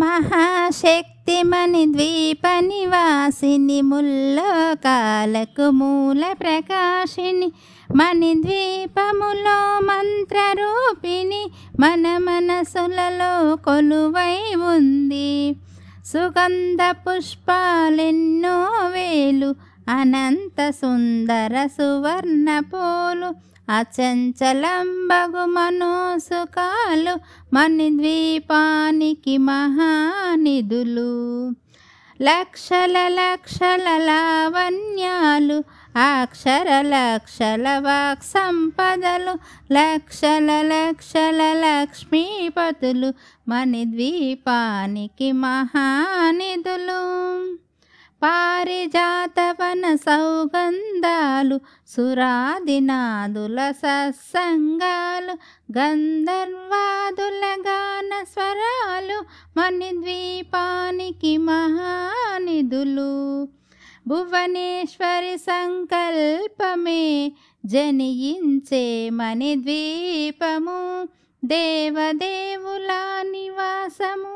మహాశక్తిమణి ద్వీప నివాసిని ముల్లోకాలకు మూల ప్రకాశిని మణి ద్వీపములో మంత్రరూపిణి మన మనసులలో కొలువై ఉంది. సుగంధ పుష్పాలెన్నో వేలు అనంత సుందర సువర్ణ పూలు అచంచలంబగు మనోసుకాలు మణి ద్వీపానికి మహానిధులు. లక్షల లక్షల లావణ్యాలు అక్షర లక్షల వాక్ సంపదలు లక్షల లక్షల లక్ష్మీపతులు మణి ద్వీపానికి మహానిధులు. పారిజాతవన సౌగంధాలు సురాదినాదుల సత్సంగాలు గంధర్వాదుల గాన స్వరాలు మణిద్వీపానికి మహానిధులు. భువనేశ్వరి సంకల్పమే జనియించే మణిద్వీపము దేవదేవుల నివాసము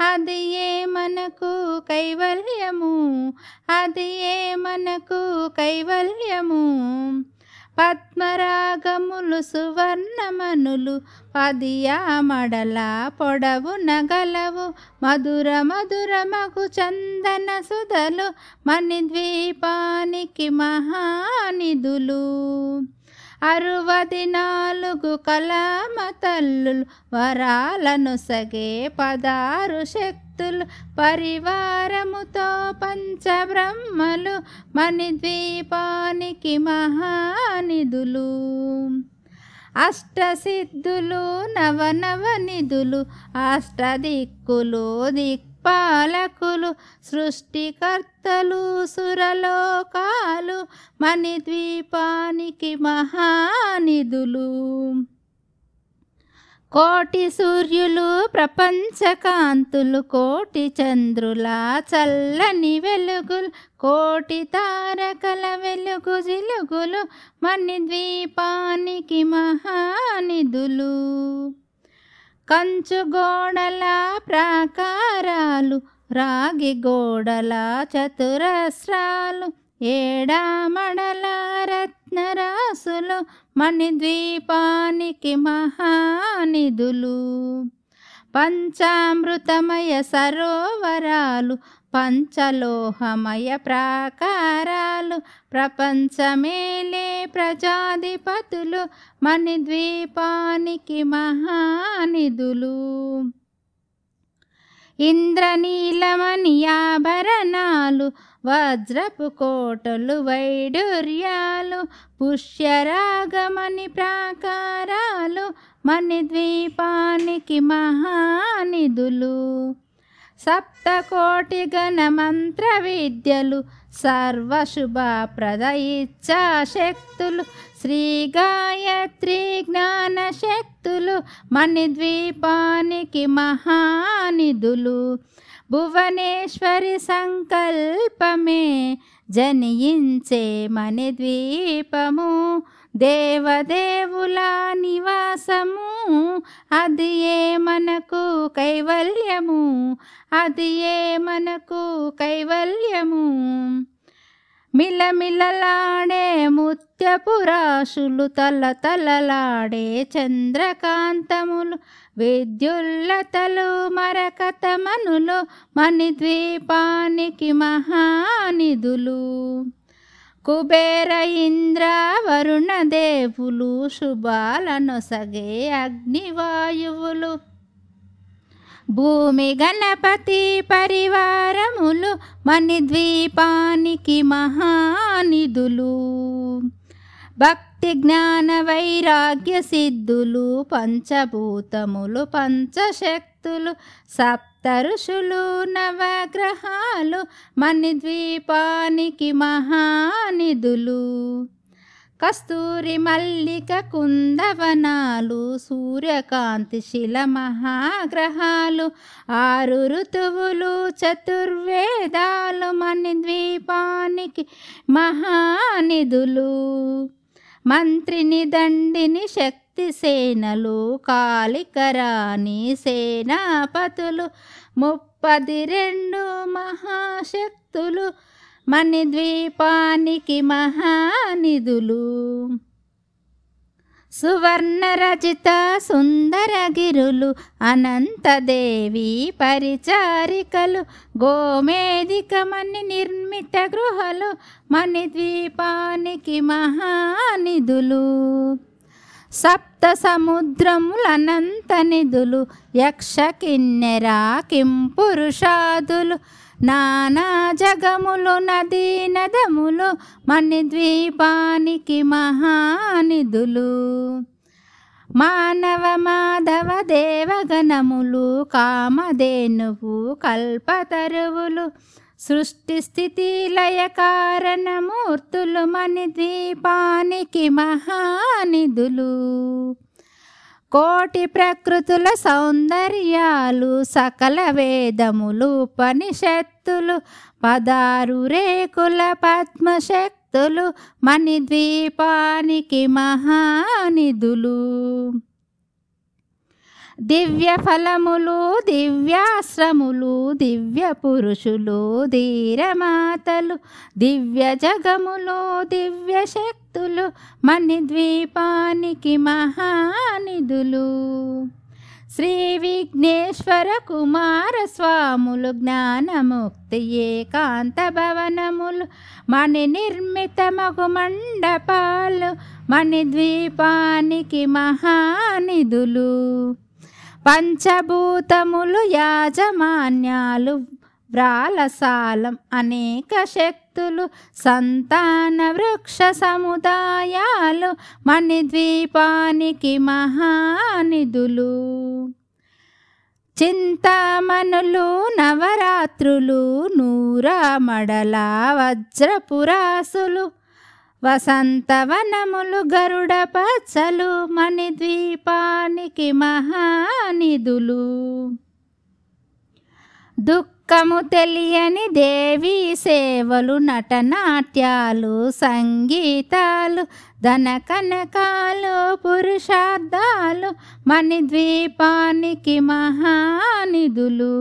అది ఏ మనకు కైవల్యము? అది ఏ మనకు కైవల్యము? పద్మరాగములు సువర్ణమనులు పదియా మడల పొడవు నగలవు మధుర మధురమగు చందన సుధలు మణిద్వీపానికి మహానిధులు. అరువది నాలుగు కలామ తల్లులు వరాలను సగే పదారు శక్తులు పరివారముతో పంచబ్రహ్మలు మణిద్వీపానికి మహానిధులు. అష్టసిద్ధులు నవనవ నిధులు అష్టదిక్కులు పాలకులు సృష్టికర్తలు సురలోకాలు మణిద్వీపానికి మహానిధులు. కోటి సూర్యులు ప్రపంచకాంతులు కోటి చంద్రుల చల్లని వెలుగులు కోటి తారకల వెలుగు జిలుగులు మణిద్వీపానికి మహానిధులు. కంచు గోడల ప్రాకారాలు రాగి గోడల చతురస్రాలు ఏడామడల రత్నరాసులు మణిద్వీపానికి మహానిధులు. పంచామృతమయ సరోవరాలు పంచలోహమయ ప్రాకారాలు ప్రపంచమేలే ప్రజాధిపతులు మణిద్వీపానికి మహానిధులు. ఇంద్రనీలమణి ఆభరణాలు వజ్రపు కోటలు వైడూర్యాలు పుష్యరాగమణి ప్రాకారాలు మణిద్వీపానికి మహానిధులు. సప్తకోటి గణ మంత్ర విద్యలు సర్వశుభప్రద ఇచ్ఛాశక్తులు శ్రీ గాయత్రి జ్ఞాన శక్తులు మణిద్వీపానికి మహానిధులు భువనేశ్వరి సంకల్పమే జనించే మణిద్వీపము దేవదేవుల నివాసము అది ఏ మనకు కైవల్యము? అది ఏ మనకు కైవల్యము? మిలమిలలాడే ముత్యపురాశులు తల తలలాడే చంద్రకాంతములు విద్యుల్లతలు మరకతమనులు మణిద్వీపానికి మహానిధులు. కుబేర ఇంద్ర వరుణదేవులు శుభాలనొసగే అగ్నివాయువులు. భూమి గణపతి పరివారములు మణిద్వీపానికి మహానిధులు. భక్తి జ్ఞాన వైరాగ్య సిద్ధులు పంచభూతములు పంచశక్తులు సప్త ఋషులు నవగ్రహాలు మణిద్వీపానికి మహానిధులు. కస్తూరి మల్లిక కుందవనాలు సూర్యకాంతి శిల మహాగ్రహాలు ఆరు ఋతువులు చతుర్వేదాలు మణిద్వీపానికి మహానిధులు. మంత్రిని దండిని శక్తి సేనలు కాళికరాణి సేనాపతులు ముప్పది రెండు మహాశక్తులు మణి ద్వీపానికి మహానిధులు. సువర్ణ రచిత సుందరగిరులు అనంతదేవి పరిచారికలు గోమేదికమని నిర్మిత గృహలు మణి ద్వీపానికి మహానిధులు. సప్త సముద్రములనంత నిధులు యక్ష కిన్నెర కింపురుషాదులు నానా జగములు నదీ నదములు మణిద్వీపానికి మహానిధులు. మానవ మాధవ దేవగణములు కామధేనువు కల్పతరువులు సృష్టి స్థితి లయ కారణమూర్తులు మణిద్వీపానికి మహానిధులు. కోటి ప్రకృతుల సౌందర్యాలు సకల వేదములు ఉపనిషత్తులు పదారు రేకుల పద్మశక్తులు మణిద్వీపానికి మహానిధులు. దివ్య ఫలములు దివ్యాశ్రములు దివ్య పురుషులు ధీరమాతలు దివ్య జగములు దివ్య శక్తి శక్తులు మణిద్వీపానికి మహానిధులు. శ్రీ విఘ్నేశ్వర కుమార స్వాములు జ్ఞానముక్తి ఏకాంత భవనములు మణి నిర్మితమగు మండపాలు మణి ద్వీపానికి మహానిధులు. పంచభూతములు యాజమాన్యాలు వ్రాలసాలం అనేక శక్తి ఎత్తులు సంతాన వృక్ష సముదాయాలు మణిద్వీపానికి మహానిధులు. చింతామణులు నవరాత్రులు నూరామడల వజ్రపురాసులు వసంతవనములు గరుడ పచ్చలు మణిద్వీపానికి మహానిధులు. దుఃఖము తెలియని దేవి సేవలు నటనాట్యాలు సంగీతాలు ధన కనకాలు పురుషార్థాలు మణిద్వీపానికి మహానిధులు.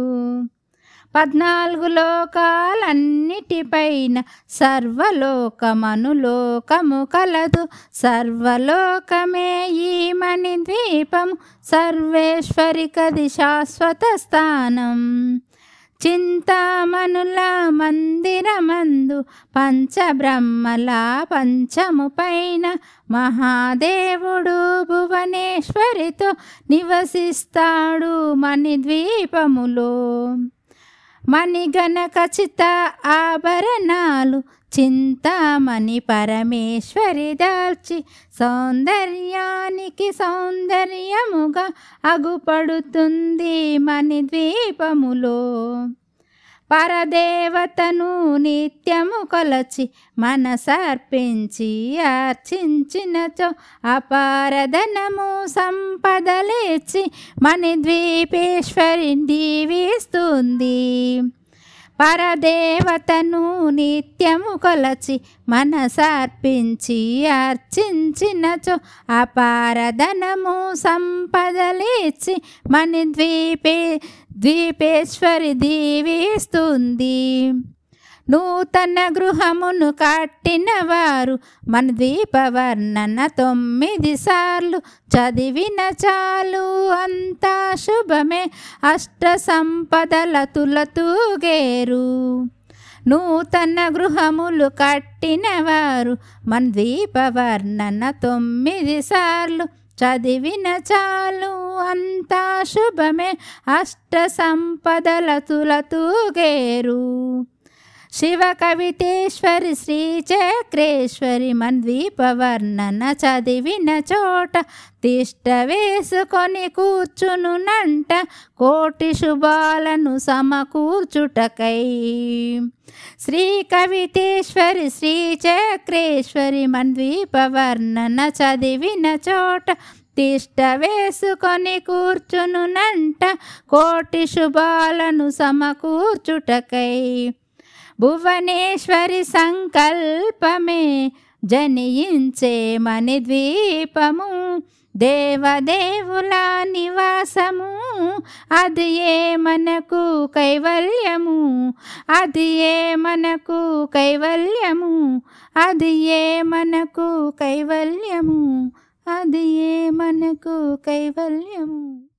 పద్నాలుగు లోకాలన్నిటిపైన సర్వలోకమనులోకము కలదు. సర్వలోకమే ఈ మణిద్వీపము సర్వేశ్వరికది శాశ్వత స్థానం. చింతామణుల మందిరమందు పంచబ్రహ్మల పంచము పైన మహాదేవుడు భువనేశ్వరితో నివసిస్తాడు మణిద్వీపములో. మణిగణ ఖచ్చిత ఆభరణాలు చింతామణి పరమేశ్వరి దాల్చి సౌందర్యానికి సౌందర్యముగా అగుపడుతుంది మణిద్వీపములో. పరదేవతను నిత్యము కొలచి మనసర్పించి అర్చించినచో అపారధనము సంపదలేచి మణిద్వీపేశ్వరి దీవిస్తుంది. పరదేవతను నిత్యము కొలచి మనసర్పించి అర్చించినచో అపారధనము సంపదలేచి మణిద్వీపే ద్వీపేశ్వరి దీవిస్తుంది. నూతన గృహమును కట్టిన వారు మన ద్వీపవర్ణన తొమ్మిది సార్లు చదివిన చాలు. అంతా శుభమే. అష్ట సంపదల తులతూగేరు నూతన గృహములు కట్టిన వారు మన ద్వీపవర్ణన తొమ్మిది సార్లు చదివిన చాలు. అంతా శుభమే. అష్ట సంపదల తులతూగేరు శివ కవితేశ్వరి శ్రీ చక్రేశ్వరి మన్వీప చదివిన చోట తిష్ట వేసుకొని కూర్చునునంట కోటి శుభాలను సమకూర్చుటకై. శ్రీ కవితేశ్వరి శ్రీ చక్రేశ్వరి మద్వీపవర్ణన చదివిన చోట తిష్ట వేసుకొని కూర్చునునంట కోటి శుభాలను సమకూర్చుటకై. భువనేశ్వరి సంకల్పమే జనియించే మణిద్వీపము దేవదేవుల నివాసము. అది ఏ మనకు కైవల్యము? అది ఏ మనకు కైవల్యము? అది ఏ మనకు కైవల్యము? అది ఏ మనకు కైవల్యము?